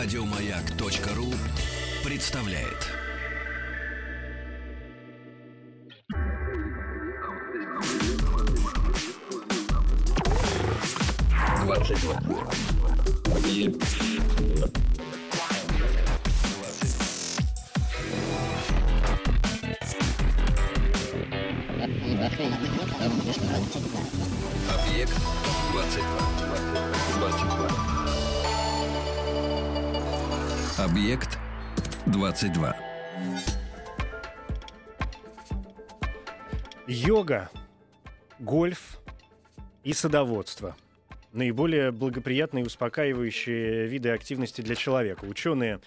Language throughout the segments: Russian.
Радиомаяк.ру представляет. Объект 22. 22. Объект 22. Йога, гольф и садоводство. Наиболее благоприятные и успокаивающие виды активности для человека. Ученые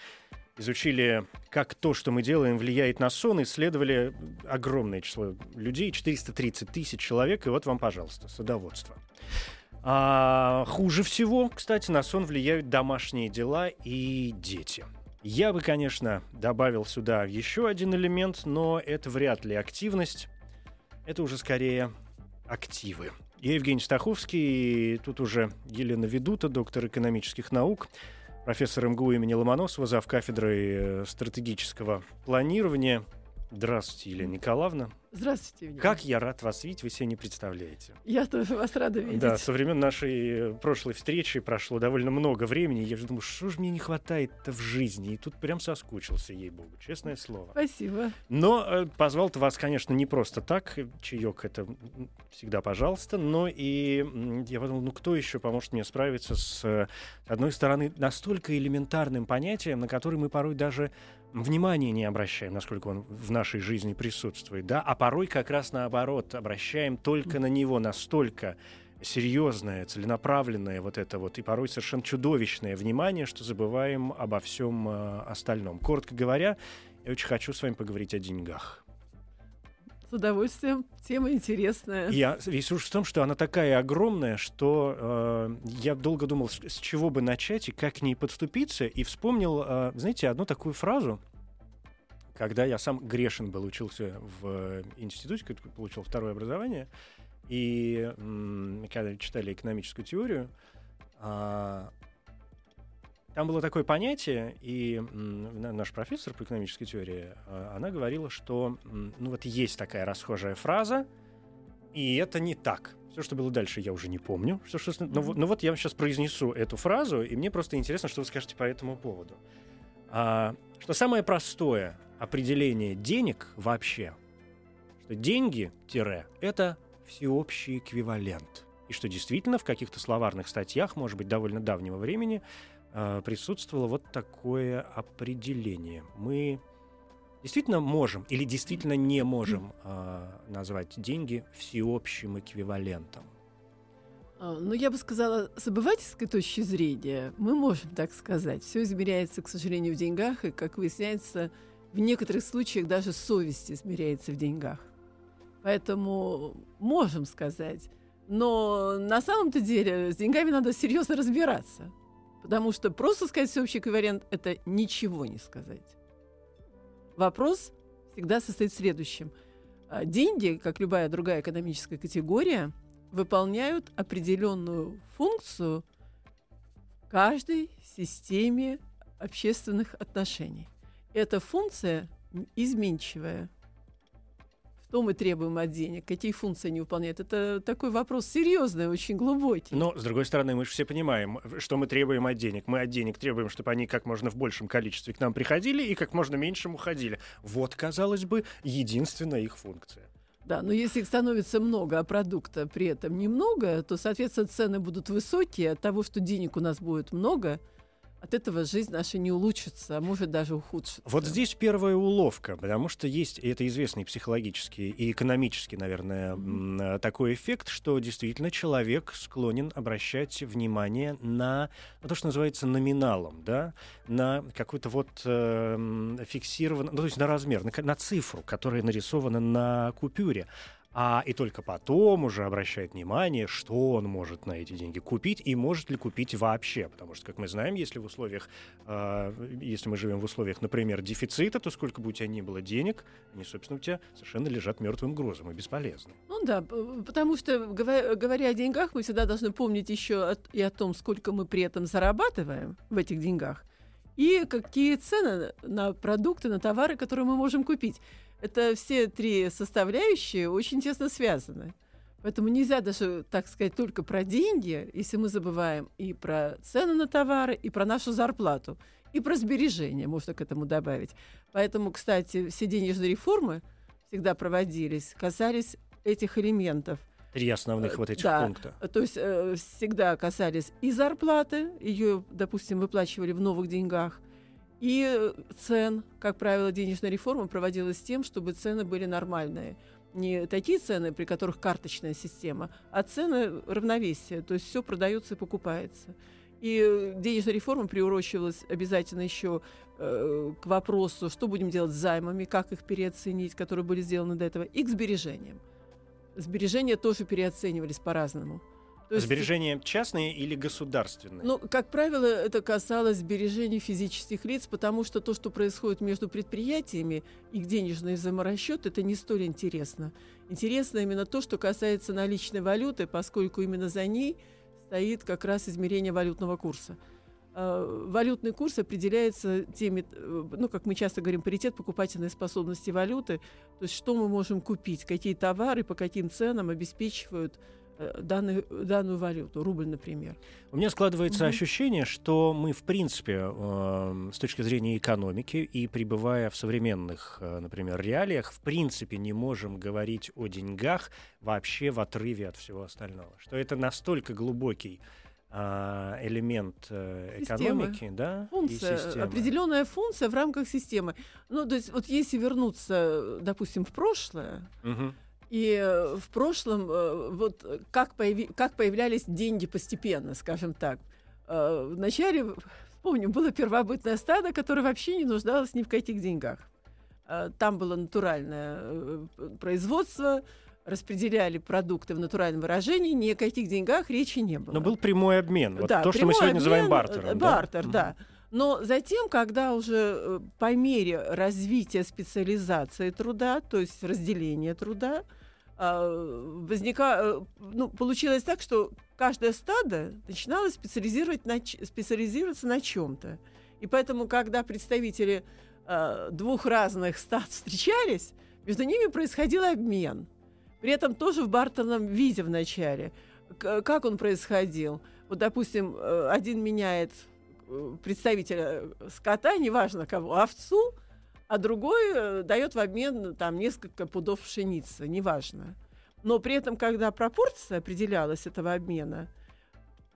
изучили, как то, что мы делаем, влияет на сон, исследовали огромное число людей, 430 тысяч человек, и вот вам, пожалуйста, садоводство. А хуже всего, кстати, на сон влияют домашние дела и дети. Я бы, конечно, добавил сюда еще один элемент, но это вряд ли активность. Это уже скорее активы. Я Евгений Стаховский, и тут уже Елена Ведута, доктор экономических наук, профессор МГУ имени Ломоносова, зав. кафедрой э, стратегического планирования. Здравствуйте, Елена Николаевна. Здравствуйте, Евгений. Как я рад вас видеть, вы себе не представляете. Я тоже вас рада видеть. Да, со времен нашей э, прошлой встречи прошло довольно много времени. Я же думаю, что же мне не хватает-то в жизни? И тут прям соскучился, ей-богу, честное слово. Спасибо. Но э, позвал-то вас, конечно, не просто так. Чаек это всегда пожалуйста. Но и я подумал, ну кто еще поможет мне справиться с, э, с одной стороны, настолько элементарным понятием, на которое мы порой даже внимания не обращаем, насколько он в нашей жизни присутствует, да, а порой как раз наоборот обращаем только на него настолько серьезное, целенаправленное вот это вот и порой совершенно чудовищное внимание, что забываем обо всем э, остальном. Коротко говоря, я очень хочу с вами поговорить о деньгах. С удовольствием. Тема интересная. Я весь ужас в том, что она такая огромная, что э, я долго думал, с, с чего бы начать и как к ней подступиться, и вспомнил, э, знаете, одну такую фразу, когда я сам грешен был, учился в институте, когда получил второе образование, и когда читали экономическую теорию, а, там было такое понятие, и наш профессор по экономической теории, а, она говорила, что ну вот есть такая расхожая фраза, и это не так. Все, что было дальше, я уже не помню. Что, что, но, вот- но вот я сейчас произнесу эту фразу, и мне просто интересно, что вы скажете по этому поводу. А, что самое простое определение денег вообще, что деньги-это всеобщий эквивалент. И что действительно в каких-то словарных статьях, может быть, довольно давнего времени, присутствовало вот такое определение. Мы действительно можем или действительно не можем э, назвать деньги всеобщим эквивалентом. А, Ну, я бы сказала, с обывательской точки зрения мы можем так сказать. Все измеряется, к сожалению, в деньгах, и, как выясняется, в некоторых случаях даже совесть измеряется в деньгах. Поэтому можем сказать. Но на самом-то деле с деньгами надо серьезно разбираться. Потому что просто сказать всеобщий эквивалент – это ничего не сказать. Вопрос всегда состоит в следующем. А, Деньги, как любая другая экономическая категория, выполняют определенную функцию в каждой системе общественных отношений. Эта функция изменчивая. Что мы требуем от денег? Какие функции они выполняют? Это такой вопрос серьезный, очень глубокий. Но, с другой стороны, мы же все понимаем, что мы требуем от денег. Мы от денег требуем, чтобы они как можно в большем количестве к нам приходили и как можно меньшем уходили. Вот, казалось бы, единственная их функция. Да, но если их становится много, а продукта при этом немного, то, соответственно, цены будут высокие. От того, что денег у нас будет много, от этого жизнь наша не улучшится, а может даже ухудшится. Вот здесь первая уловка, потому что есть, и это известный психологический и экономический, наверное, э, такой эффект, что действительно человек склонен обращать внимание на ну, то, что называется номиналом, да, на какой-то вот э, фиксированный, ну, то есть на размер, на, на цифру, которая нарисована на купюре. А и только потом уже обращает внимание, что он может на эти деньги купить и может ли купить вообще. Потому что, как мы знаем, если в условиях, э, если мы живем в условиях, например, дефицита, то сколько бы у тебя ни было денег, они, собственно, у тебя совершенно лежат мертвым грузом и бесполезны. Ну да, потому что, говоря, о деньгах, мы всегда должны помнить еще и о том, сколько мы при этом зарабатываем в этих деньгах, и какие цены на продукты, на товары, которые мы можем купить. Это все три составляющие очень тесно связаны. Поэтому нельзя даже, так сказать, только про деньги, если мы забываем и про цены на товары, и про нашу зарплату, и про сбережения, можно к этому добавить. Поэтому, кстати, все денежные реформы всегда проводились, касались этих элементов. Три основных вот этих да. пункта. То есть э, всегда касались и зарплаты, ее, допустим, выплачивали в новых деньгах, и э, цен. Как правило, денежная реформа проводилась с тем, чтобы цены были нормальные. Не такие цены, при которых карточная система, а цены равновесия. То есть все продается и покупается. И э, денежная реформа приурочивалась обязательно еще э, к вопросу, что будем делать с займами, как их переоценить, которые были сделаны до этого, и к сбережениям. Сбережения тоже переоценивались по-разному. То есть- Сбережения частные или государственные? ну, как правило, это касалось сбережений физических лиц, потому что то, что происходит между предприятиями, их денежный взаиморасчет, это не столь интересно. Интересно именно то, что касается наличной валюты, поскольку именно за ней стоит как раз измерение валютного курса. А, Валютный курс определяется теми, э, ну, как мы часто говорим, паритет покупательной способности валюты, то есть что мы можем купить, какие товары, по каким ценам обеспечивают данную, данную валюту, рубль, например. У меня складывается Мгм. ощущение, что мы, в принципе, эм, с точки зрения экономики и пребывая в современных, э, например, реалиях, в принципе не можем говорить о деньгах вообще в отрыве от всего остального. Что это настолько глубокий а, элемент э, Системы. экономики, да, и Функция, системы. определенная функция в рамках системы. Ну, то есть, вот если вернуться, допустим, в прошлое, Мгм. И э, в прошлом, э, вот э, как, появи- как появлялись деньги постепенно, скажем так. Вначале, помню, было первобытное стадо, которое вообще не нуждалось ни в каких деньгах. Там было натуральное производство, распределяли продукты в натуральном выражении, ни о каких деньгах речи не было. Но был прямой обмен. Вот Да, то, что мы сегодня называем обмен, бартером. э, да? Бартер, Мгм. да. Но затем, когда уже по мере развития специализации труда, то есть разделения труда, возника, э, ну, получилось так, что каждое стадо начинало специализировать на специализироваться на чем-то. И поэтому, когда представители а, двух разных стад встречались, между ними происходил обмен. При этом тоже в бартерном виде вначале. Как он происходил? Вот, допустим, э, один меняет э, представителя скота, неважно кого, овцу, а другой э, дает в обмен там несколько пудов пшеницы, неважно. Но при этом, когда пропорция определялась этого обмена,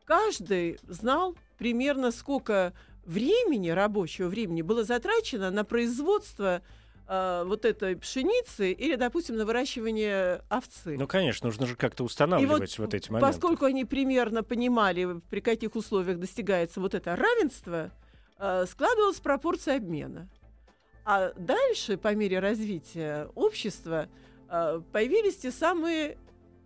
каждый знал примерно сколько времени, рабочего времени, было затрачено на производство э, вот этой пшеницы или, допустим, на выращивание овцы. Ну, конечно, нужно же как-то устанавливать вот, эти моменты. Поскольку они примерно понимали, при каких условиях достигается вот это равенство, э, складывалась пропорция обмена. А дальше, по мере развития общества, э, появились те самые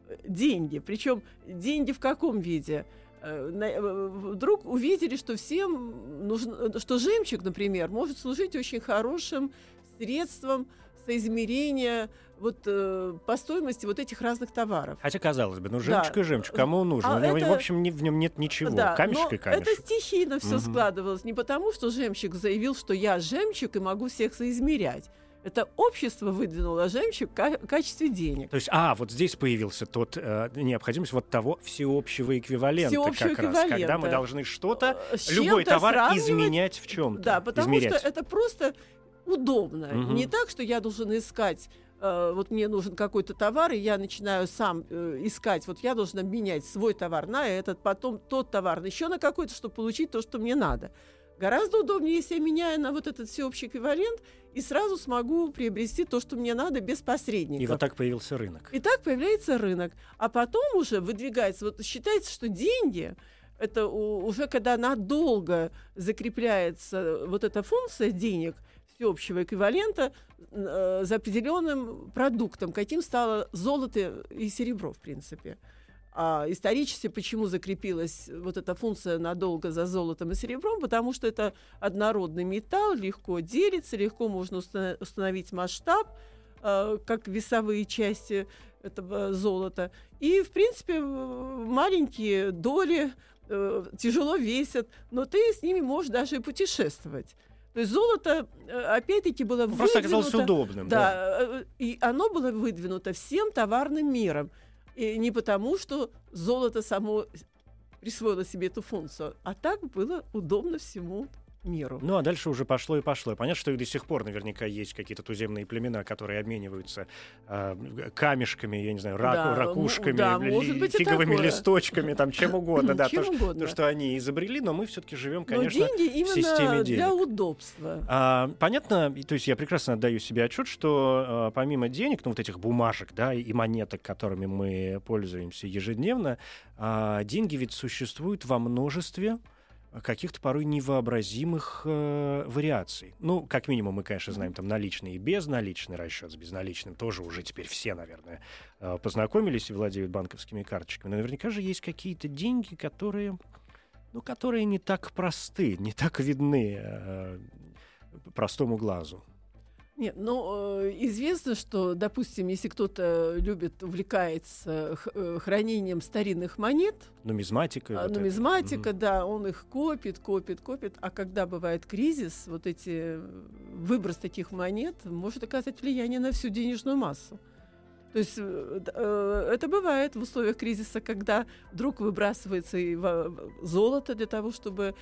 э, деньги. Причем деньги в каком виде? Э, э, Вдруг увидели, что всем нужно, что жемчуг, например, может служить очень хорошим средством соизмерения вот, э, по стоимости вот этих разных товаров. Хотя, казалось бы, ну Да. жемчуг и жемчуг, кому он нужен? А У него, это- В общем, ни- в нем нет ничего. Да, камешек и камешек. это стихийно все Мгм. складывалось. Не потому, что жемчуг заявил, что я жемчуг и могу всех соизмерять. Это общество выдвинуло жемчуг в ка- качестве денег. То есть, а, вот здесь появился тот э, необходимость вот того всеобщего эквивалента Всеобщего как раз, когда мы эквивалента. должны что-то, Э, любой товар изменять в чем-то. Да, потому измерять. что это просто удобно. Мгм. Не так, что я должен искать, э, вот мне нужен какой-то товар, и я начинаю сам э, искать, вот я должен обменять свой товар на этот, потом тот товар еще на какой-то, чтобы получить то, что мне надо. Гораздо удобнее, если я меняю на вот этот всеобщий эквивалент и сразу смогу приобрести то, что мне надо без посредников. И вот так появился рынок. И так появляется рынок. А потом уже выдвигается, вот считается, что деньги это уже когда надолго закрепляется вот эта функция денег всеобщего эквивалента э, за определенным продуктом, каким стало золото и серебро, в принципе. А исторически почему закрепилась вот эта функция надолго за золотом и серебром? Потому что это однородный металл, легко делится, легко можно уста- установить масштаб, э, как весовые части этого золота. И, в принципе, маленькие доли э, тяжело весят, но ты с ними можешь даже и путешествовать. То есть золото, э, опять-таки, было Ну, Просто оказалось выдвинуто- удобным. Да. да, э, и оно было выдвинуто всем товарным миром. И не потому, что золото само присвоило себе эту функцию, а так было удобно всему миру. Ну, а дальше уже пошло и пошло. Понятно, что и до сих пор наверняка есть какие-то туземные племена, которые обмениваются а, камешками, я не знаю, рак- Да, ракушками, да, ли- быть фиговыми листочками, там, чем угодно. Да, Чем то, что- угодно. то, что они изобрели, но мы все-таки живем, Но конечно, деньги в системе денег. для удобства. А, понятно, то есть я прекрасно отдаю себе отчет, что а, помимо денег, ну вот этих бумажек, да, и монеток, которыми мы пользуемся ежедневно, а, деньги ведь существуют во множестве каких-то порой невообразимых э, вариаций. Ну, как минимум, мы, конечно, знаем там наличный и безналичный расчет. С безналичным тоже уже теперь все, наверное, э, познакомились и владеют банковскими карточками. Но наверняка же есть какие-то деньги, которые, ну, которые не так просты, не так видны э, простому глазу. Нет, ну, э, известно, что, допустим, если кто-то любит, увлекается э, хранением старинных монет, Нумизматика. а, вот это. нумизматика, Мгм. да, он их копит, копит, копит, а когда бывает кризис, вот эти выброс таких монет может оказать влияние на всю денежную массу. То есть э, это бывает в условиях кризиса, когда вдруг выбрасывается и золото для того, чтобы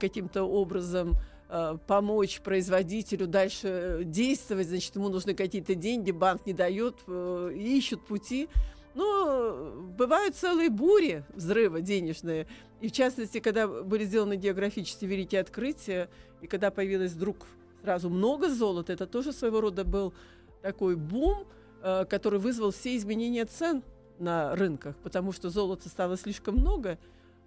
каким-то образом э, помочь производителю дальше э, действовать, значит, ему нужны какие-то деньги, банк не дает, э, ищут пути. Но э, бывают целые бури взрыва денежные. И в частности, когда были сделаны географические великие открытия, и когда появилось вдруг сразу много золота, это тоже своего рода был такой бум, который вызвал все изменения цен на рынках, потому что золота стало слишком много,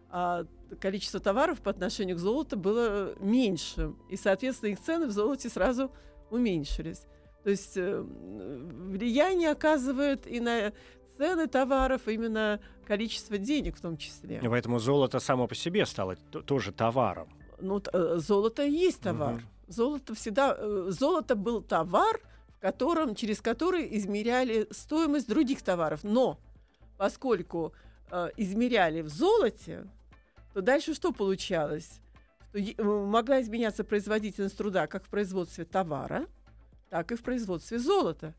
а количество товаров по отношению к золоту было меньше. И, соответственно, их цены в золоте сразу уменьшились. То есть э, влияние оказывает и на цены товаров, именно количество денег в том числе. И Поэтому золото само по себе стало тоже товаром. Ну, э, золото и есть товар. Мгм. Золото всегда... э, Золото был товар, в котором, через который измеряли стоимость других товаров. Но поскольку э, измеряли в золоте, то дальше что получалось? Что могла изменяться производительность труда как в производстве товара, так и в производстве золота.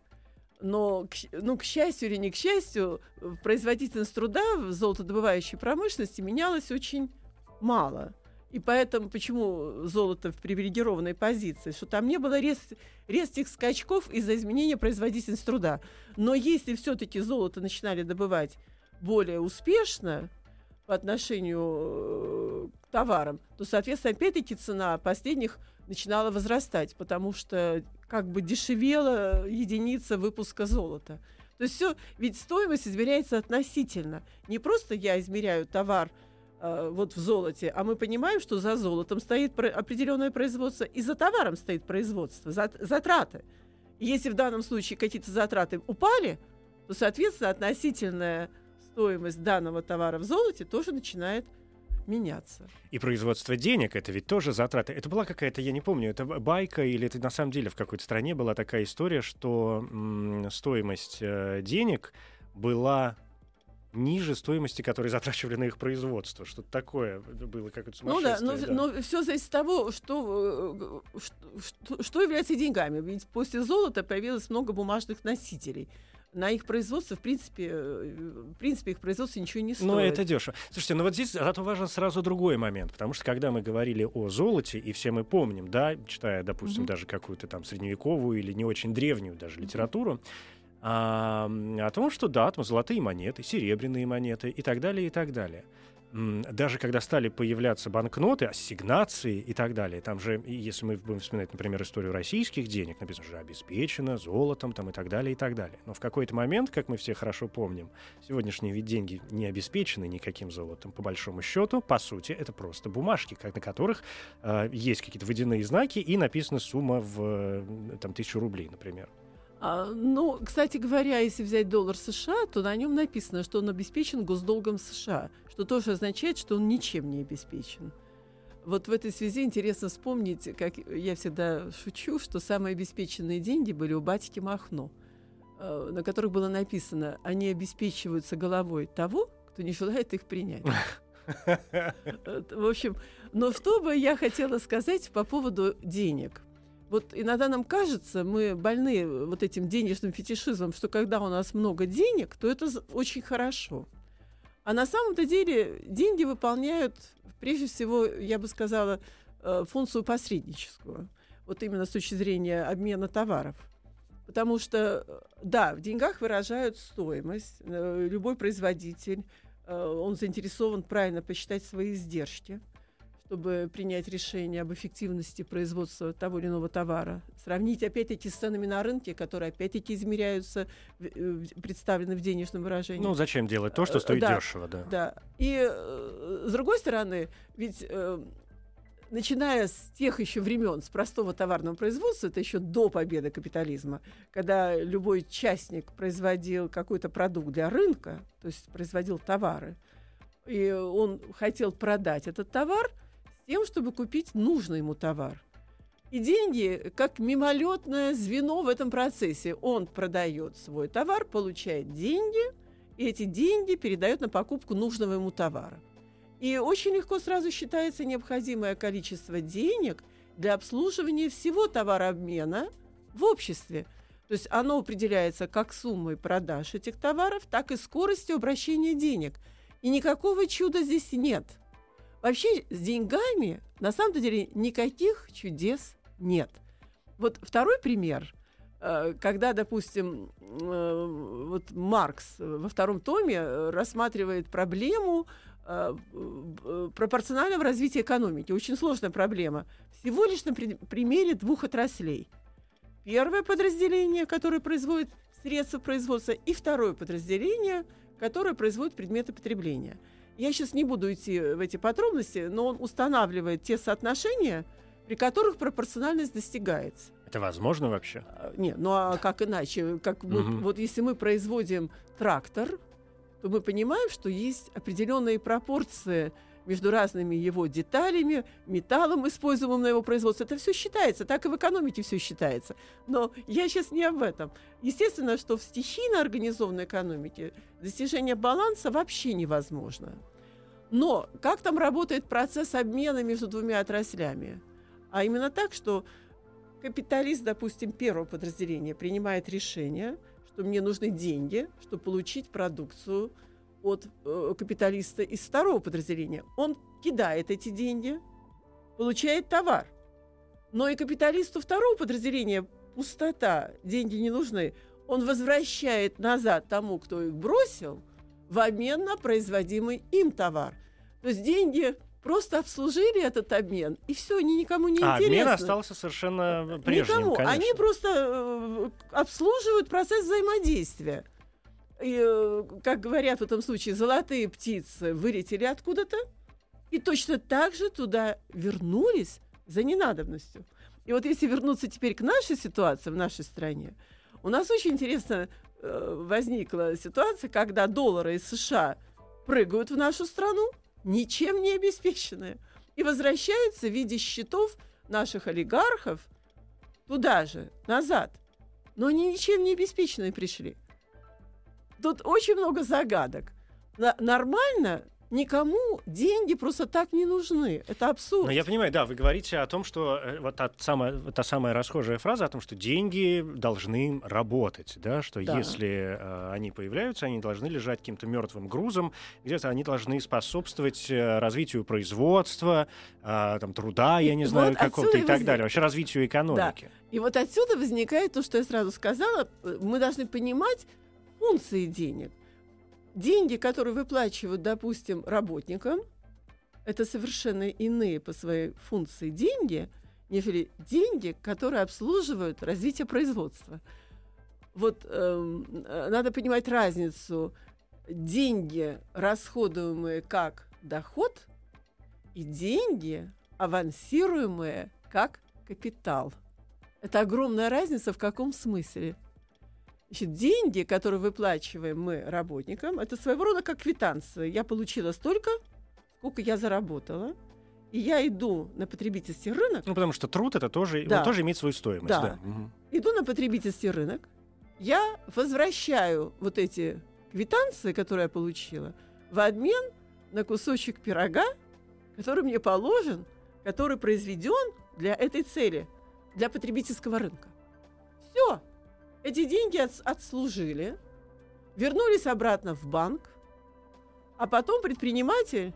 Но, ну, к счастью или не к счастью, э, производительность труда в золотодобывающей промышленности менялась очень мало. И поэтому почему золото в привилегированной позиции? Что там не было рез, резких скачков из-за изменения производительности труда. Но если все-таки золото начинали добывать более успешно по отношению э, к товарам, то, соответственно, опять-таки цена последних начинала возрастать, потому что как бы дешевела единица выпуска золота. То есть все, ведь стоимость измеряется относительно. Не просто я измеряю товар э, вот в золоте, а мы понимаем, что за золотом стоит про- определенное производство, и за товаром стоит производство, зат- затраты. И если в данном случае какие-то затраты упали, то, соответственно, относительная стоимость данного товара в золоте тоже начинает меняться. И производство денег это ведь тоже затраты. Это была какая-то, я не помню, это байка или это на самом деле в какой-то стране была такая история, что м, стоимость э, денег была ниже стоимости, которые затрачивали на их производство. Что-то такое было какое-то Ну да, сумасшествие. но, да. но все зависит от того, что, э, что, что- что является деньгами. Ведь после золота появилось много бумажных носителей. На их производство, в принципе, э, в принципе, их производство ничего не стоит. Ну, это дешево. Слушайте, ну вот здесь зато важен сразу другой момент, потому что когда мы говорили о золоте, и все мы помним, да, читая, допустим, Мгм. даже какую-то там средневековую или не очень древнюю даже литературу, а, о том, что да, там золотые монеты, серебряные монеты и так далее, и так далее. Даже когда стали появляться банкноты, ассигнации и так далее, там же, если мы будем вспоминать, например, историю российских денег, написано же обеспечено золотом там, и так далее, и так далее. Но в какой-то момент, как мы все хорошо помним, сегодняшние ведь деньги не обеспечены никаким золотом, по большому счету. По сути, это просто бумажки, как, на которых э, есть какие-то водяные знаки и написана сумма в э, там, тысячу рублей, например. А, ну, кстати говоря, если взять доллар США, то на нем написано, что он обеспечен госдолгом США, что тоже означает, что он ничем не обеспечен. Вот в этой связи интересно вспомнить, как я всегда шучу, что самые обеспеченные деньги были у батьки Махно, э, на которых было написано, они обеспечиваются головой того, кто не желает их принять. В общем, но что бы я хотела сказать по поводу денег. Вот иногда нам кажется, мы больны вот этим денежным фетишизмом, что когда у нас много денег, то это очень хорошо. А на самом-то деле деньги выполняют, прежде всего, я бы сказала, э, функцию посредническую. Вот именно с точки зрения обмена товаров. Потому что, э, да, в деньгах выражают стоимость. Э, любой производитель, он заинтересован правильно посчитать свои издержки чтобы принять решение об эффективности производства того или иного товара. Сравнить опять-таки с ценами на рынке, которые опять-таки измеряются, э, представлены в денежном выражении. Ну, зачем делать то, что э, стоит да, дешево, да. Да. И э, с другой стороны, ведь начиная с тех еще времен, с простого товарного производства, это еще до победы капитализма, когда любой частник производил какой-то продукт для рынка, то есть производил товары, и он хотел продать этот товар – тем, чтобы купить нужный ему товар. И деньги как мимолетное звено в этом процессе. Он продает свой товар, получает деньги, и эти деньги передает на покупку нужного ему товара. И очень легко сразу считается необходимое количество денег для обслуживания всего товарообмена в обществе. То есть оно определяется как суммой продаж этих товаров, так и скоростью обращения денег. И никакого чуда здесь нет – Вообще с деньгами на самом деле никаких чудес нет. Вот второй пример, э, когда, допустим, э, вот Маркс во втором томе рассматривает проблему э, пропорционального развития экономики. Очень сложная проблема. Всего лишь на примере двух отраслей. Первое подразделение, которое производит средства производства, и второе подразделение, которое производит предметы потребления – я сейчас не буду идти в эти подробности, но он устанавливает те соотношения, при которых пропорциональность достигается. Это возможно вообще? А, нет, ну а как иначе? Как мы, угу. Вот если мы производим трактор, то мы понимаем, что есть определенные пропорции между разными его деталями, металлом, используемым на его производстве. Это все считается, так и в экономике все считается. Но я сейчас не об этом. Естественно, что в стихийно организованной экономике достижение баланса вообще невозможно. Но как там работает процесс обмена между двумя отраслями? А именно так, что капиталист, допустим, первого подразделения принимает решение, что мне нужны деньги, чтобы получить продукцию – от э, капиталиста из второго подразделения. Он кидает эти деньги, получает товар. Но и капиталисту второго подразделения пустота, деньги не нужны. Он возвращает назад тому, кто их бросил, в обмен на производимый им товар. То есть деньги просто обслужили этот обмен, и все, они никому не а, интересны. Обмен остался совершенно прежним, Никому. Конечно. Они просто э, обслуживают процесс взаимодействия и, э, как говорят в этом случае, золотые птицы вылетели откуда-то и точно так же туда вернулись за ненадобностью. И вот если вернуться теперь к нашей ситуации в нашей стране, у нас очень интересно э, возникла ситуация, когда доллары из США прыгают в нашу страну, ничем не обеспеченные, и возвращаются в виде счетов наших олигархов туда же, назад. Но они ничем не обеспеченные пришли. Тут очень много загадок. нормально никому деньги просто так не нужны. Это абсурд. Но я понимаю, да, вы говорите о том, что э, вот та самая, та самая расхожая фраза о том, что деньги должны работать, да, что да. если э, они появляются, они должны лежать каким-то мертвым грузом, где-то они должны способствовать э, развитию производства, э, там, труда, я не и знаю, вот какого-то и так возник... далее, вообще развитию экономики. Да. И вот отсюда возникает то, что я сразу сказала, мы должны понимать, функции денег. Деньги, которые выплачивают, допустим, работникам, это совершенно иные по своей функции деньги, нежели деньги, которые обслуживают развитие производства. Вот э, надо понимать разницу. Деньги, расходуемые как доход, и деньги, авансируемые как капитал. Это огромная разница в каком смысле? Значит, деньги, которые выплачиваем мы работникам, это своего рода как квитанция. Я получила столько, сколько я заработала. И я иду на потребительский рынок. Ну, потому что труд это тоже, да. он тоже имеет свою стоимость. Да. да. Угу. Иду на потребительский рынок, я возвращаю вот эти квитанции, которые я получила, в обмен на кусочек пирога, который мне положен, который произведен для этой цели, для потребительского рынка. Эти деньги от, отслужили, вернулись обратно в банк, а потом предприниматель,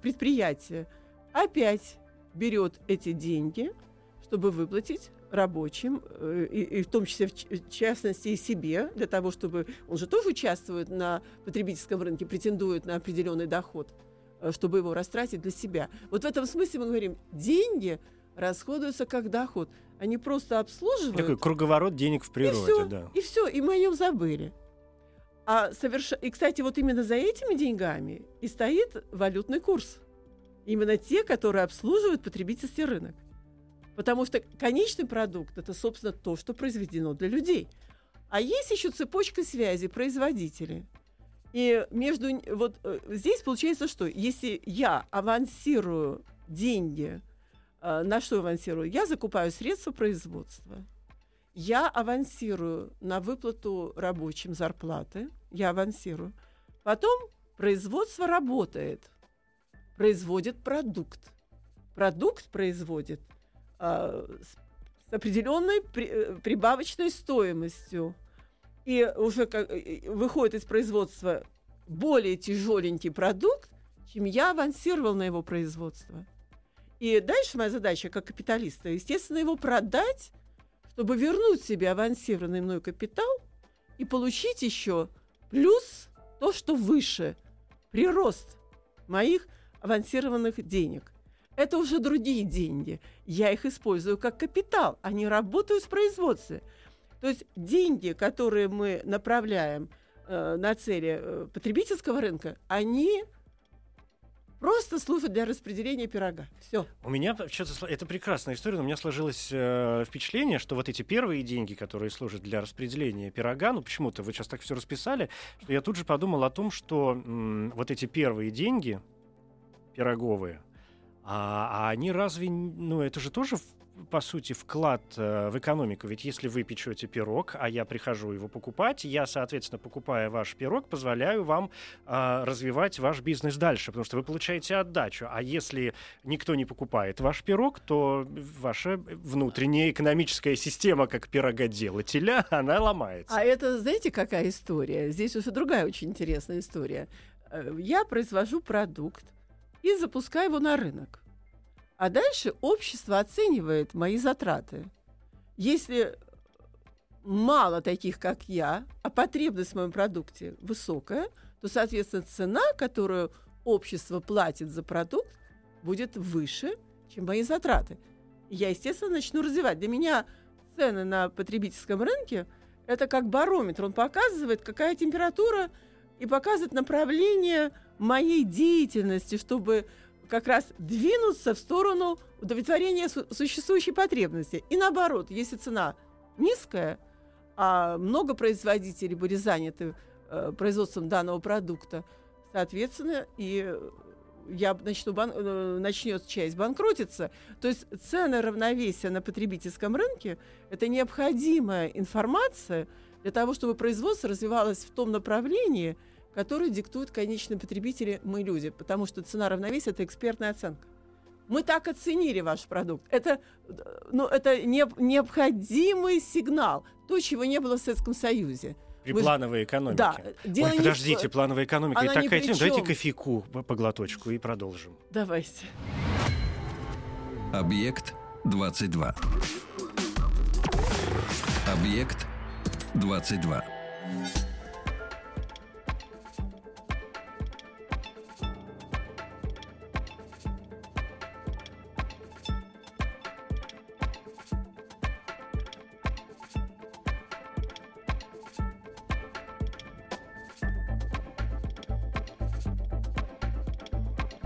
предприятие опять берет эти деньги, чтобы выплатить рабочим, э, и, и в том числе в частности и себе, для того, чтобы он же тоже участвует на потребительском рынке, претендует на определенный доход, э, чтобы его растратить для себя. Вот в этом смысле мы говорим, деньги расходуются как доход, они просто обслуживают. Такой круговорот денег в природе, и все, да. И все, и мы о нем забыли. А соверш... И, кстати, вот именно за этими деньгами и стоит валютный курс. Именно те, которые обслуживают потребительский рынок. Потому что конечный продукт – это, собственно, то, что произведено для людей. А есть еще цепочка связи производителей. И между вот э, здесь получается, что если я авансирую деньги, на что авансирую? Я закупаю средства производства. Я авансирую на выплату рабочим зарплаты. Я авансирую. Потом производство работает, производит продукт. Продукт производит а, с определенной при, э, прибавочной стоимостью. И уже как, выходит из производства более тяжеленький продукт, чем я авансировал на его производство. И дальше моя задача как капиталиста, естественно, его продать, чтобы вернуть себе авансированный мной капитал и получить еще плюс то, что выше, прирост моих авансированных денег. Это уже другие деньги. Я их использую как капитал. Они работают в производстве. То есть деньги, которые мы направляем э, на цели э, потребительского рынка, они просто служат для распределения пирога. Все. У меня что-то это прекрасная история, но у меня сложилось э, впечатление, что вот эти первые деньги, которые служат для распределения пирога, ну почему-то вы сейчас так все расписали, что я тут же подумал о том, что м, вот эти первые деньги пироговые, а, а они разве, ну это же тоже по сути, вклад э, в экономику. Ведь если вы печете пирог, а я прихожу его покупать, я, соответственно, покупая ваш пирог, позволяю вам э, развивать ваш бизнес дальше, потому что вы получаете отдачу. А если никто не покупает ваш пирог, то ваша внутренняя экономическая система как пирогоделателя, она ломается. А это, знаете, какая история? Здесь уже другая очень интересная история. Э, я произвожу продукт и запускаю его на рынок. А дальше общество оценивает мои затраты. Если мало таких, как я, а потребность в моем продукте высокая, то, соответственно, цена, которую общество платит за продукт, будет выше, чем мои затраты. Я, естественно, начну развивать. Для меня цены на потребительском рынке – это как барометр. Он показывает, какая температура, и показывает направление моей деятельности, чтобы как раз двинуться в сторону удовлетворения су- существующей потребности. И наоборот, если цена низкая, а много производителей были заняты э, производством данного продукта, соответственно, и я начну бан- э, начнет часть банкротиться. То есть цены равновесия на потребительском рынке – это необходимая информация для того, чтобы производство развивалось в том направлении – которые диктуют конечные потребители, мы люди, потому что цена равновесия – это экспертная оценка. Мы так оценили ваш продукт. Это, ну, это не, необходимый сигнал, то, чего не было в Советском Союзе. При Мы плановой экономике. Да. Дело Ой, подождите, не... плановая экономика. Она такая тема. Давайте кофейку по глоточку и продолжим. Давайте. Объект 22. Объект 22.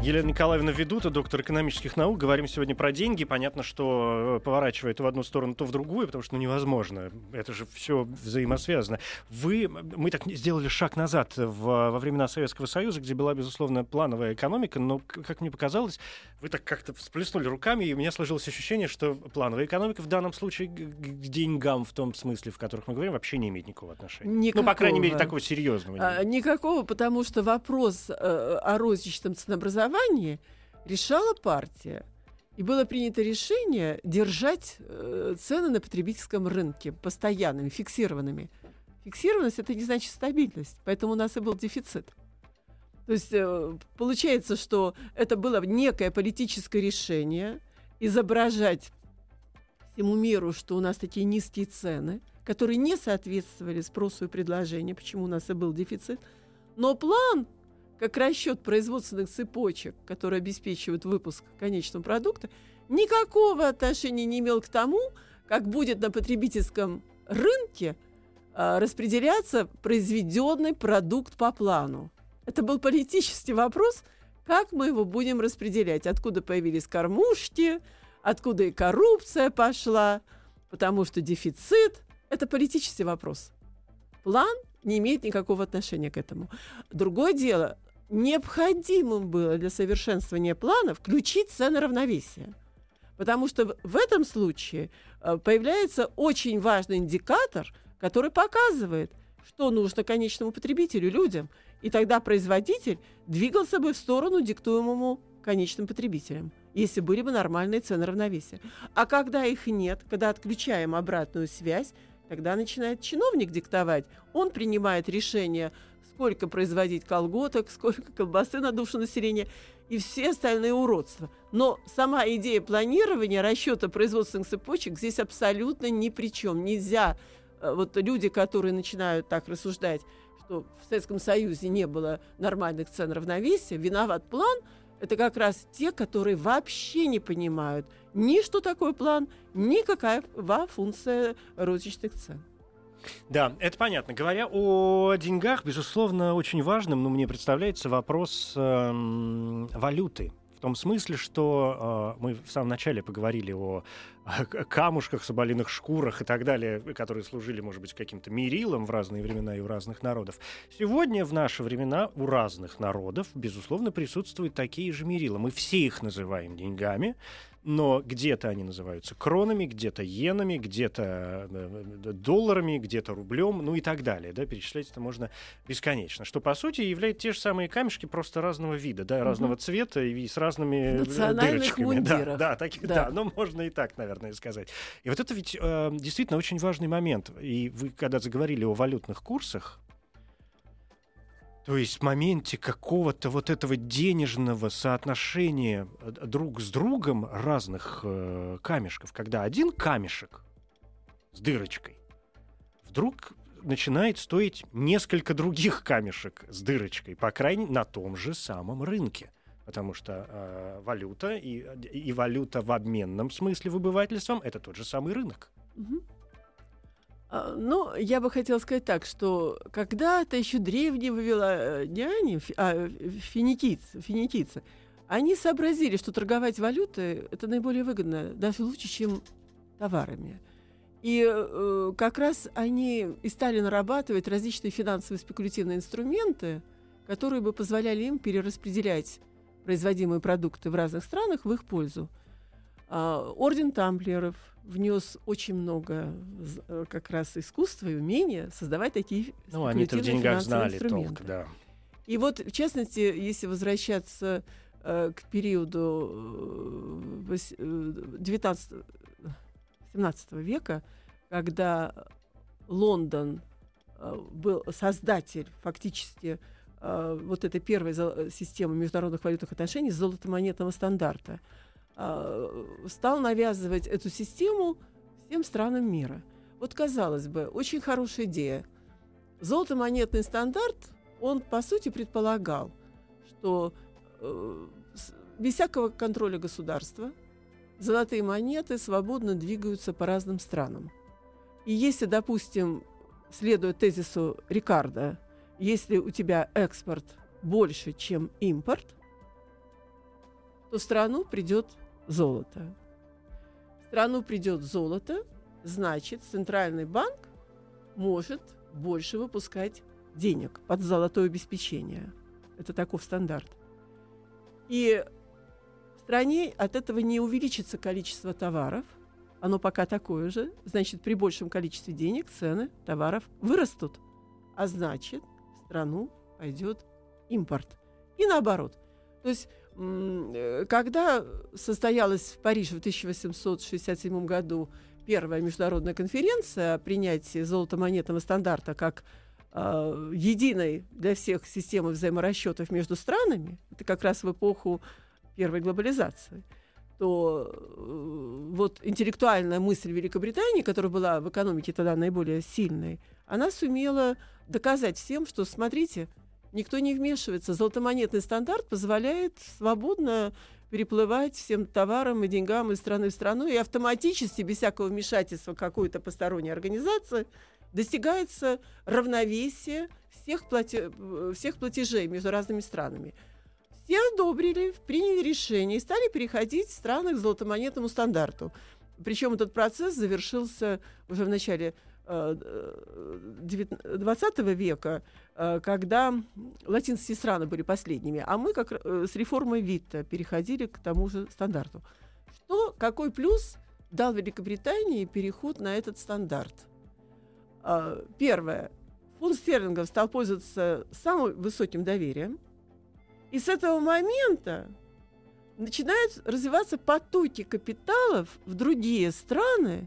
Елена Николаевна Ведута, доктор экономических наук. Говорим сегодня про деньги. Понятно, что э, поворачивает в одну сторону, то в другую, потому что ну, невозможно. Это же все взаимосвязано. Вы, мы так сделали шаг назад в, во времена Советского Союза, где была, безусловно, плановая экономика, но, как мне показалось, вы так как-то всплеснули руками, и у меня сложилось ощущение, что плановая экономика в данном случае к деньгам, в том смысле, в которых мы говорим, вообще не имеет никакого отношения. Никакого. Ну, по крайней мере, такого серьезного. А, никакого, потому что вопрос э, о розничном ценообразовании образовании решала партия. И было принято решение держать э, цены на потребительском рынке постоянными, фиксированными. Фиксированность это не значит стабильность, поэтому у нас и был дефицит. То есть э, получается, что это было некое политическое решение изображать всему миру, что у нас такие низкие цены, которые не соответствовали спросу и предложению, почему у нас и был дефицит. Но план как расчет производственных цепочек, которые обеспечивают выпуск конечного продукта, никакого отношения не имел к тому, как будет на потребительском рынке э, распределяться произведенный продукт по плану. Это был политический вопрос, как мы его будем распределять, откуда появились кормушки, откуда и коррупция пошла, потому что дефицит – это политический вопрос. План не имеет никакого отношения к этому. Другое дело, необходимым было для совершенствования плана включить цены равновесия. Потому что в этом случае э, появляется очень важный индикатор, который показывает, что нужно конечному потребителю, людям. И тогда производитель двигался бы в сторону диктуемому конечным потребителям, если были бы нормальные цены равновесия. А когда их нет, когда отключаем обратную связь, тогда начинает чиновник диктовать. Он принимает решение сколько производить колготок, сколько колбасы на душу населения и все остальные уродства. Но сама идея планирования, расчета производственных цепочек здесь абсолютно ни при чем. Нельзя, э, вот люди, которые начинают так рассуждать, что в Советском Союзе не было нормальных цен равновесия, виноват план, это как раз те, которые вообще не понимают ни что такое план, ни какая функция розничных цен. Да, это понятно. Говоря о деньгах, безусловно, очень важным, ну, мне представляется вопрос э, валюты. В том смысле, что э, мы в самом начале поговорили о, камушках, соболиных шкурах и так далее, которые служили, может быть, каким-то мерилом в разные времена и у разных народов. Сегодня в наши времена у разных народов, безусловно, присутствуют такие же мерила. Мы все их называем деньгами, но где-то они называются кронами, где-то иенами, где-то э, э, долларами, где-то рублем, ну и так далее. Да, перечислять это можно бесконечно. Что, по сути, является те же самые камешки, просто разного вида, да, разного угу. цвета и с разными э, дырочками. Мундирах. Да, да, так, да. да, ну можно и так, наверное, сказать. И вот это ведь э, действительно очень важный момент. И вы, когда заговорили о валютных курсах, то есть в моменте какого-то вот этого денежного соотношения э, друг с другом разных э, камешков, когда один камешек с дырочкой вдруг начинает стоить несколько других камешек с дырочкой, по крайней мере, на том же самом рынке. Потому что э, валюта и, и валюта в обменном смысле выбывательством это тот же самый рынок. А, ну, я бы хотела сказать так, что когда-то еще древние вавилоняне, а, финикийцы, финикийцы, они сообразили, что торговать валютой – это наиболее выгодно, даже лучше, чем товарами. И э, как раз они и стали нарабатывать различные финансовые спекулятивные инструменты, которые бы позволяли им перераспределять производимые продукты в разных странах в их пользу. А, орден тамплиеров внес очень много э, как раз искусства и умения создавать такие ну, они в деньгах знали инструменты. Толк, да. И вот, в частности, если возвращаться э, к периоду 19 э, 17 века, когда Лондон э, был создатель фактически э, вот этой первой системы международных валютных отношений золотомонетного стандарта – а, стал навязывать эту систему всем странам мира. Вот, казалось бы, очень хорошая идея. Золотомонетный стандарт, он, по сути, предполагал, что э, без всякого контроля государства золотые монеты свободно двигаются по разным странам. И если, допустим, следуя тезису Рикардо, если у тебя экспорт больше, чем импорт, то в страну придет золото. В страну придет золото, значит, центральный банк может больше выпускать денег под золотое обеспечение. Это таков стандарт. И в стране от этого не увеличится количество товаров, оно пока такое же, значит, при большем количестве денег цены товаров вырастут, а значит, страну пойдет импорт. И наоборот. То есть, э, когда состоялась в Париже в 1867 году первая международная конференция о принятии золотомонетного стандарта как э, единой для всех системы взаиморасчетов между странами, это как раз в эпоху первой глобализации, то э, вот интеллектуальная мысль Великобритании, которая была в экономике тогда наиболее сильной, она сумела доказать всем, что, смотрите, никто не вмешивается. Золотомонетный стандарт позволяет свободно переплывать всем товарам и деньгам из страны в страну, и автоматически, без всякого вмешательства какой-то посторонней организации, достигается равновесие всех, плате... всех платежей между разными странами. Все одобрили, приняли решение и стали переходить страны к золотомонетному стандарту. Причем этот процесс завершился уже в начале 20 века, э, когда латинские страны были последними, а мы как э, с реформой Витта переходили к тому же стандарту. Что, какой плюс дал Великобритании переход на этот стандарт? Первое. Фунт стерлингов стал пользоваться самым высоким доверием. И с этого момента начинают развиваться потоки капиталов в другие страны,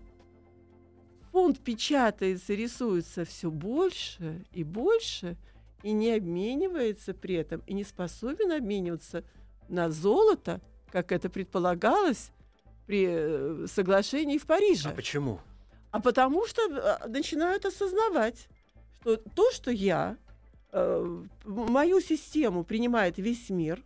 фонд печатается, рисуется все больше и больше, и не обменивается при этом, и не способен обмениваться на золото, как это предполагалось при э, соглашении в Париже. А почему? А потому что э, начинают осознавать, что то, что я, э, мою систему принимает весь мир,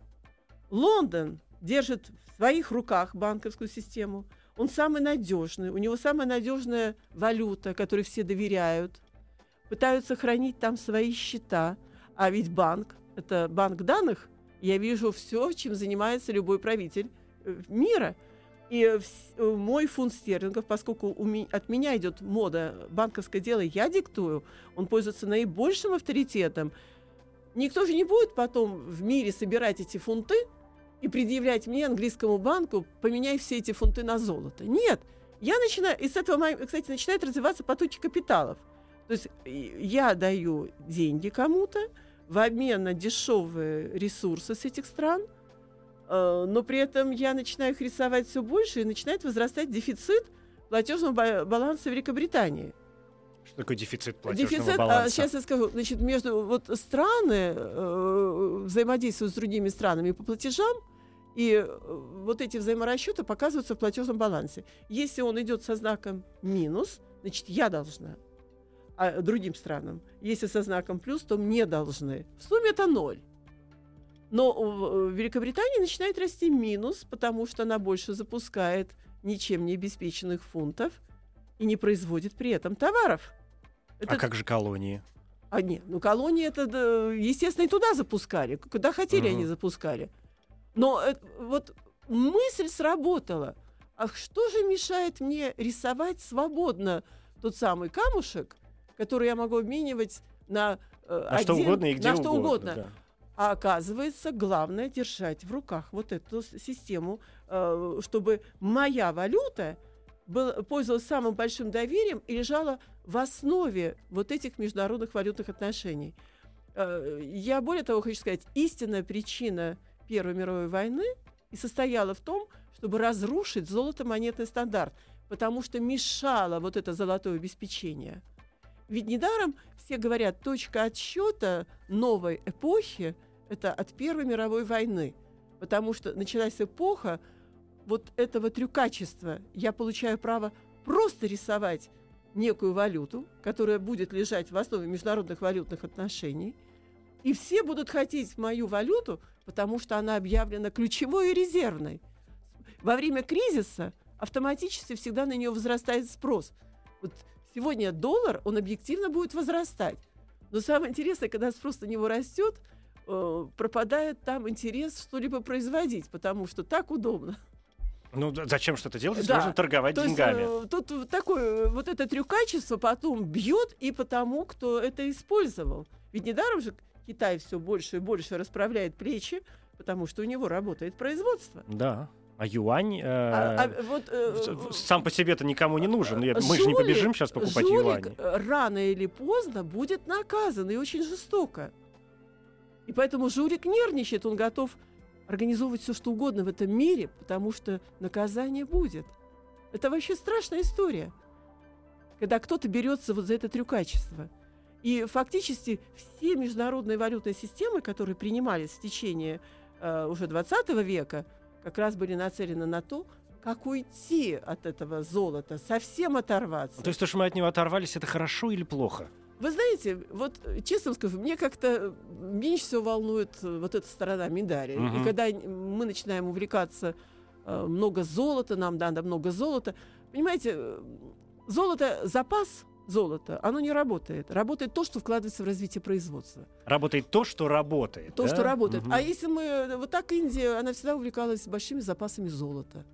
Лондон держит в своих руках банковскую систему, он самый надежный, у него самая надежная валюта, которой все доверяют, пытаются хранить там свои счета, а ведь банк – это банк данных. Я вижу все, чем занимается любой правитель э, мира. И э, мой фунт стерлингов, поскольку от меня идет мода банковское дело, я диктую, он пользуется наибольшим авторитетом. Никто же не будет потом в мире собирать эти фунты – и предъявлять мне, английскому банку, поменяй все эти фунты на золото. Нет, я начинаю, и с этого, кстати, начинает развиваться потоки капиталов. То есть я даю деньги кому-то в обмен на дешевые ресурсы с этих стран, э, но при этом я начинаю их рисовать все больше, и начинает возрастать дефицит платежного баланса Великобритании. Что такое дефицит платежного дефицит, а, баланса? А, сейчас я скажу. Значит, между вот страны э, взаимодействуют с другими странами по платежам, и э, вот эти взаиморасчеты показываются в платежном балансе. Если он идет со знаком минус, значит, я должна а другим странам. Если со знаком плюс, то мне должны. В сумме это ноль. Но в Великобритании начинает расти минус, потому что она больше запускает ничем не обеспеченных фунтов и не производит при этом товаров. Это... А как же колонии? А нет, ну колонии это, естественно, и туда запускали. Куда хотели, угу. они запускали. Но э, вот мысль сработала. А что же мешает мне рисовать свободно тот самый камушек, который я могу обменивать на, э, на один, что угодно и где на что угодно. угодно. Да. А оказывается, главное держать в руках вот эту систему, э, чтобы моя валюта был, пользовалась самым большим доверием и лежала в основе вот этих международных валютных отношений. Э, я более того хочу сказать, истинная причина Первой мировой войны и состояла в том, чтобы разрушить золото-монетный стандарт, потому что мешало вот это золотое обеспечение. Ведь недаром все говорят, точка отсчета новой эпохи – это от Первой мировой войны, потому что началась эпоха вот этого трюкачества. Я получаю право просто рисовать некую валюту, которая будет лежать в основе международных валютных отношений, и все будут хотеть мою валюту, потому что она объявлена ключевой и резервной. Во время кризиса автоматически всегда на нее возрастает спрос. Вот сегодня доллар, он объективно будет возрастать. Но самое интересное, когда спрос на него растет, э, пропадает там интерес что-либо производить, потому что так удобно. Ну, зачем что-то делать, если Да. можно торговать То есть, деньгами? э, тут такое вот это трюкачество потом бьет и по тому, кто это использовал. Ведь недаром же Китай все больше и больше расправляет плечи, потому что у него работает производство. Да. А юань... э, А- а вот, э, сам по себе-то никому не нужен. Я- Мы же не жулик- побежим сейчас покупать жулик, юани. э, рано или поздно будет наказан и очень жестоко. И поэтому жулик нервничает, он готов организовывать все, что угодно в этом мире, потому что наказание будет. Это вообще страшная история, когда кто-то берется вот за это трюкачество. И фактически все международные валютные системы, которые принимались в течение э, уже 20 века, как раз были нацелены на то, как уйти от этого золота, совсем оторваться. То есть то, что мы от него оторвались, это хорошо или плохо? Вы знаете, вот э, честно скажу, мне как-то меньше всего волнует э, вот эта сторона медали. Мгм. И когда мы начинаем увлекаться э, много золота, нам надо много золота. Понимаете, э, золото, запас золота, оно не работает. Работает то, что вкладывается в развитие производства. Работает то, что работает. То, да? что работает. Мгм. А если мы... э, Вот так Индия, она всегда увлекалась большими запасами золота.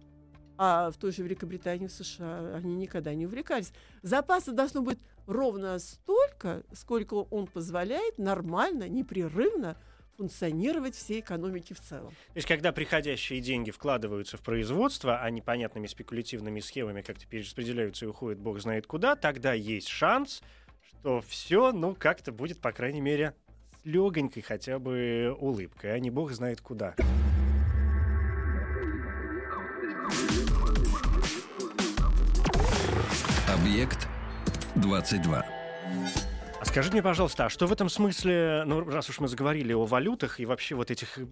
А в той же Великобритании, в США они никогда не увлекались. Запаса должно быть ровно столько, сколько он позволяет нормально, непрерывно функционировать всей экономике в целом. То есть, когда приходящие деньги вкладываются в производство, а непонятными спекулятивными схемами как-то перераспределяются и уходят бог знает куда, тогда есть шанс, что все, ну, как-то будет, по крайней мере, с легонькой хотя бы улыбкой, а не бог знает куда. Объект 22. Скажите мне, пожалуйста, а что в этом смысле, ну, раз уж мы заговорили о валютах и вообще вот этих э,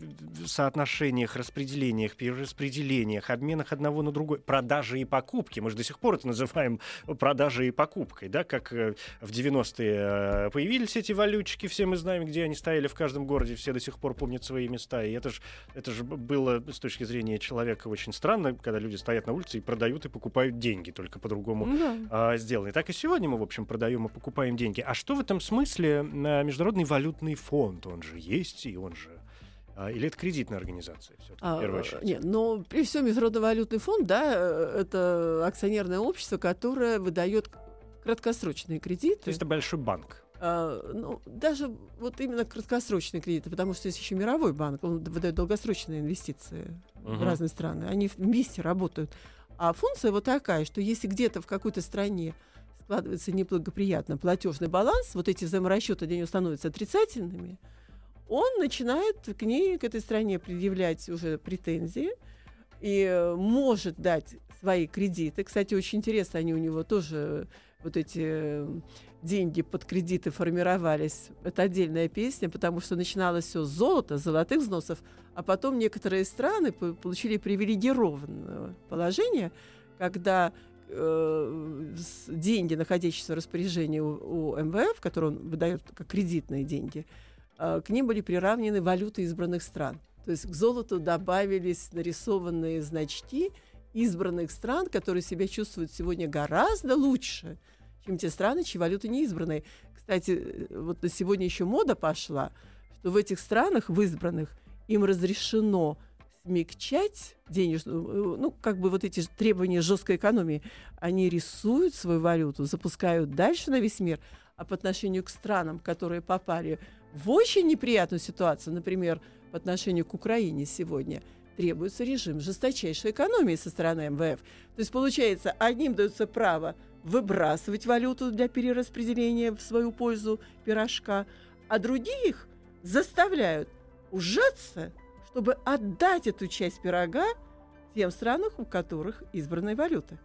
соотношениях, распределениях, перераспределениях, обменах одного на другой, продажи и покупки, мы же до сих пор это называем продажей и покупкой, да, как э, в 90-е э, появились эти валютчики, все мы знаем, где они стояли в каждом городе, все до сих пор помнят свои места, и это же это же было с точки зрения человека очень странно, когда люди стоят на улице и продают и покупают деньги, только по-другому Да. а, сделаны. Так и сегодня мы, в общем, продаем и покупаем деньги. А что в этом смысле а, Международный валютный фонд? Он же есть, и он же... а, или это кредитная организация, всё-таки, в первую очередь? А, Нет, но прежде всего Международный валютный фонд, да, э, это акционерное общество, которое выдает краткосрочные кредиты. То есть это большой банк. А, ну, даже вот именно краткосрочные кредиты, потому что есть еще мировой банк, он выдает долгосрочные инвестиции в Мгм. разные страны. Они вместе работают. А функция вот такая, что если где-то в какой-то стране складывается неблагоприятно платежный баланс, вот эти взаиморасчеты для нее становятся отрицательными, он начинает к ней, к этой стране предъявлять уже претензии и э, может дать свои кредиты. Кстати, очень интересно, они у него тоже вот эти э, деньги под кредиты формировались. Это отдельная песня, потому что начиналось все с золота, с золотых взносов, а потом некоторые страны по- получили привилегированное положение, когда э, деньги, находящиеся в распоряжении у, у МВФ, которые он выдает как кредитные деньги, э, к ним были приравнены валюты избранных стран. То есть к золоту добавились нарисованные значки избранных стран, которые себя чувствуют сегодня гораздо лучше, чем те страны, чьи валюты не избранные. Кстати, э, вот на сегодня еще мода пошла, что в этих странах, в избранных, им разрешено смягчать денежную, э, ну, как бы вот эти требования жесткой экономии, они рисуют свою валюту, запускают дальше на весь мир, а по отношению к странам, которые попали в очень неприятную ситуацию, например, по отношению к Украине сегодня, требуется режим жесточайшей экономии со стороны МВФ. То есть, получается, одним дается право выбрасывать валюту для перераспределения в свою пользу пирожка, а других заставляют ужаться, чтобы отдать эту часть пирога тем странам, у которых избранная валюта.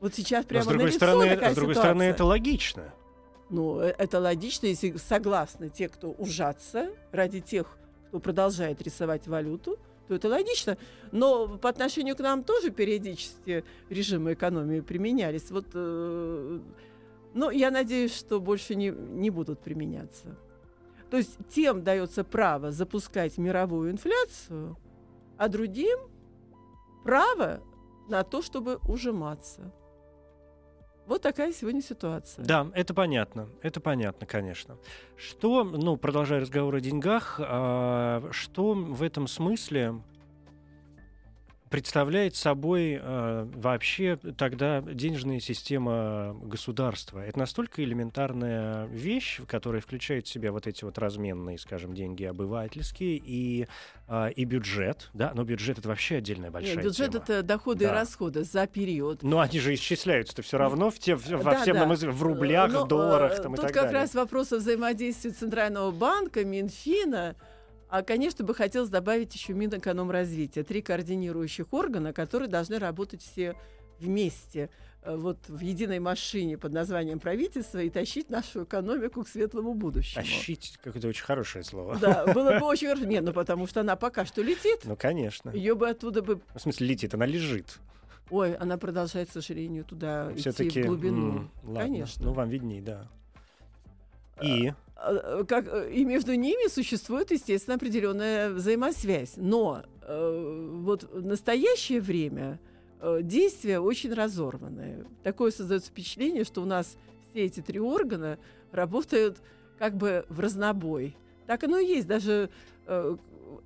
Вот сейчас Но, прямо с другой стороны, такая с другой ситуация. стороны, это логично. Ну, э, это логично, если согласны те, кто ужатся ради тех, кто продолжает рисовать валюту, то это логично. Но по отношению к нам тоже периодически режимы экономии применялись. Вот, э, но я надеюсь, что больше не, не будут применяться. То есть тем дается право запускать мировую инфляцию, а другим право на то, чтобы ужиматься. Вот такая сегодня ситуация. Да, это понятно. Это понятно, конечно. Что, ну, продолжая разговор о деньгах, а, что в этом смысле представляет собой э, вообще тогда денежная система государства? Это настолько элементарная вещь, которая включает в себя вот эти вот разменные, скажем, деньги обывательские и, э, и бюджет, да? Но бюджет это вообще отдельная большая Нет, бюджет тема. это доходы Да. и расходы за период. Но они же исчисляются-то все равно в те, в- во Да, всем, да. нам в рублях, Ну, в долларах э, там, и Тут так как далее. раз вопрос о взаимодействии Центрального банка, Минфина. А, конечно, бы хотелось добавить еще Минэкономразвития. Три координирующих органа, которые должны работать все вместе э, вот в единой машине под названием правительство и тащить нашу экономику к светлому будущему. Тащить, какое-то очень хорошее слово. Да, было бы очень хорошо. Нет, ну потому что она пока что летит. Ну, конечно. Ее бы оттуда бы... В смысле, летит, она лежит. Ой, она продолжает, к сожалению, туда идти Все-таки. в глубину. ладно. Конечно. Ну, вам видней, да. И. э, как, э, и между ними существует, естественно, определенная взаимосвязь. Но э, вот в настоящее время э, действия очень разорванные. Такое создается впечатление, что у нас все эти три органа работают как бы в разнобой. Так оно и есть. Даже э,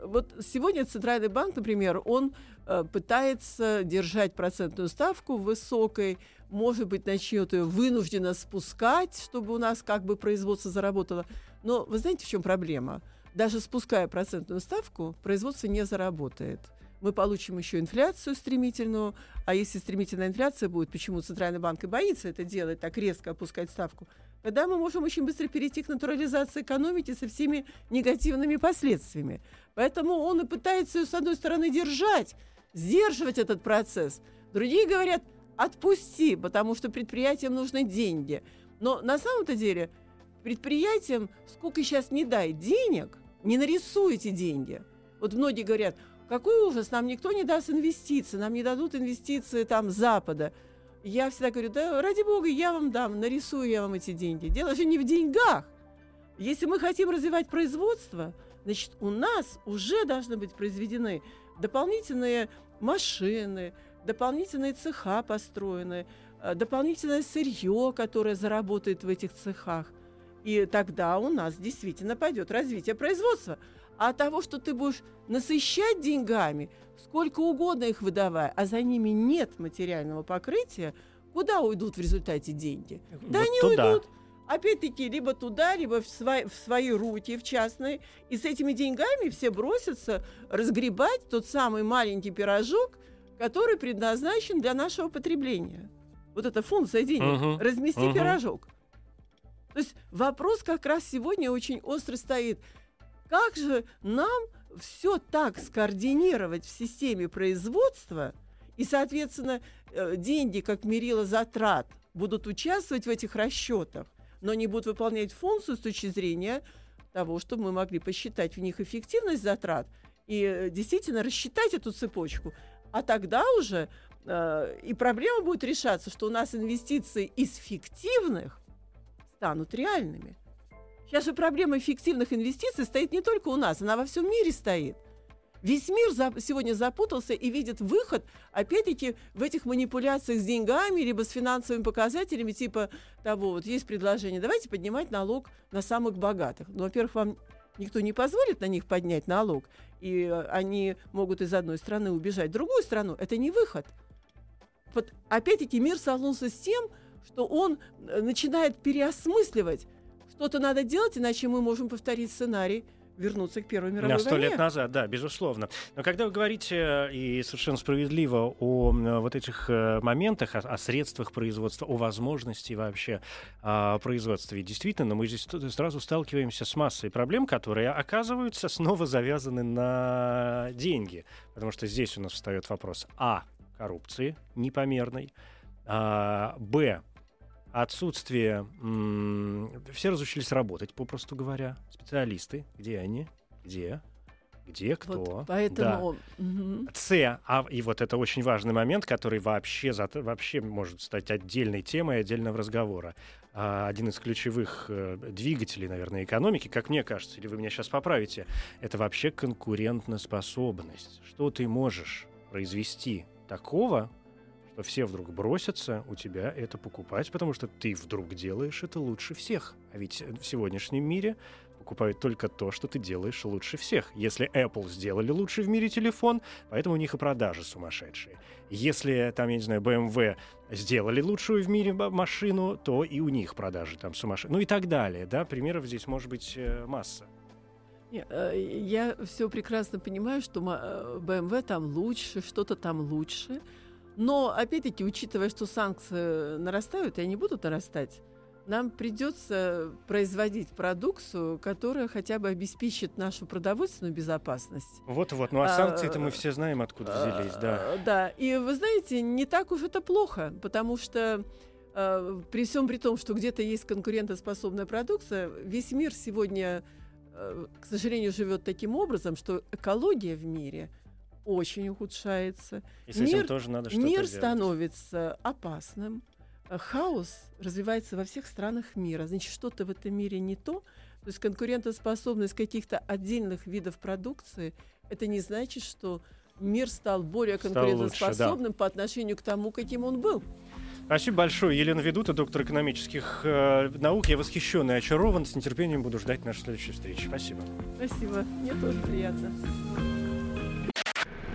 вот сегодня Центральный банк, например, он э, пытается держать процентную ставку высокой, может быть, начнет ее вынужденно спускать, чтобы у нас как бы производство заработало. Но вы знаете, в чем проблема? Даже спуская процентную ставку, производство не заработает. Мы получим еще инфляцию стремительную, а если стремительная инфляция будет, почему Центральный банк и боится это делать, так резко опускать ставку, тогда мы можем очень быстро перейти к натурализации экономики со всеми негативными последствиями. Поэтому он и пытается ее, с одной стороны, держать, сдерживать этот процесс. Другие говорят, отпусти, потому что предприятиям нужны деньги. Но на самом-то деле предприятиям, сколько сейчас не дай денег, не нарисуйте деньги. Вот многие говорят, какой ужас, нам никто не даст инвестиции, нам не дадут инвестиции там Запада. Я всегда говорю, да ради бога, я вам дам, нарисую я вам эти деньги. Дело же не в деньгах. Если мы хотим развивать производство, значит, у нас уже должны быть произведены дополнительные машины, дополнительные цеха построены, э, дополнительное сырье, которое заработает в этих цехах. И тогда у нас действительно пойдет развитие производства. А того, что ты будешь насыщать деньгами, сколько угодно их выдавая, а за ними нет материального покрытия, куда уйдут в результате деньги? Да вот они туда. уйдут. Опять-таки, либо туда, либо в, свои, в свои руки, в частные. И с этими деньгами все бросятся разгребать тот самый маленький пирожок, который предназначен для нашего потребления. Вот эта функция денег. Мгм. Размести Мгм. пирожок. То есть вопрос как раз сегодня очень остро стоит. Как же нам все так скоординировать в системе производства, и, соответственно, э, деньги, как мерило затрат, будут участвовать в этих расчетах, но не будут выполнять функцию с точки зрения того, чтобы мы могли посчитать в них эффективность затрат и э, действительно рассчитать эту цепочку. А тогда уже э, и проблема будет решаться, что у нас инвестиции из фиктивных станут реальными. Сейчас же проблема эффективных инвестиций стоит не только у нас, она во всем мире стоит. Весь мир за- сегодня запутался и видит выход, опять-таки, в этих манипуляциях с деньгами, либо с финансовыми показателями, типа того, вот есть предложение, давайте поднимать налог на самых богатых. Ну, во-первых, вам никто не позволит на них поднять налог, и э, они могут из одной страны убежать в другую страну. Это не выход. Вот, опять-таки, мир столкнулся с тем, что он э, начинает переосмысливать, что-то надо делать, иначе мы можем повторить сценарий вернуться к Первой мировой На сто лет назад, да, безусловно. Но когда вы говорите, э, и совершенно справедливо, о м, вот этих э, моментах, о, о средствах производства, о возможности вообще а, производства, ведь действительно, мы здесь сразу сталкиваемся с массой проблем, которые оказываются снова завязаны на деньги. Потому что здесь у нас встает вопрос А. Коррупции непомерной. а, Б. Отсутствие... Все разучились работать, попросту говоря. Специалисты. Где они? Где? Где кто? Вот Да. поэтому... мгм. С, а, и вот это очень важный момент, который вообще, вообще может стать отдельной темой отдельного разговора. А, один из ключевых э, двигателей, наверное, экономики, как мне кажется, или вы меня сейчас поправите, это вообще конкурентоспособность. Что ты можешь произвести такого, что все вдруг бросятся у тебя это покупать, потому что ты вдруг делаешь это лучше всех. А ведь в сегодняшнем мире покупают только то, что ты делаешь лучше всех. Если Apple сделали лучший в мире телефон, поэтому у них и продажи сумасшедшие. Если, там, я не знаю, BMW сделали лучшую в мире машину, то и у них продажи там сумасшедшие. Ну и так далее, да, примеров здесь может быть э, масса. Э, я все прекрасно понимаю, что BMW э, там лучше, что-то там лучше. Но, опять-таки, учитывая, что санкции нарастают, и они будут нарастать, нам придется производить продукцию, которая хотя бы обеспечит нашу продовольственную безопасность. Вот-вот, ну а санкции-то мы все знаем, откуда взялись, да. А, да, и вы знаете, не так уж это плохо, потому что а, при всем при том, что где-то есть конкурентоспособная продукция, весь мир сегодня, а, к сожалению, живет таким образом, что экология в мире очень ухудшается. И с мир, этим тоже надо что-то Мир делать. становится опасным хаос развивается во всех странах мира. Значит, что-то в этом мире не то. То есть конкурентоспособность каких-то отдельных видов продукции, это не значит, что мир стал более конкурентоспособным лучше, да. по отношению к тому, каким он был. Спасибо большое. Елена Ведута, доктор экономических э, наук. Я восхищен и очарован. С нетерпением буду ждать нашей следующей встречи. Спасибо. Спасибо. Мне тоже приятно.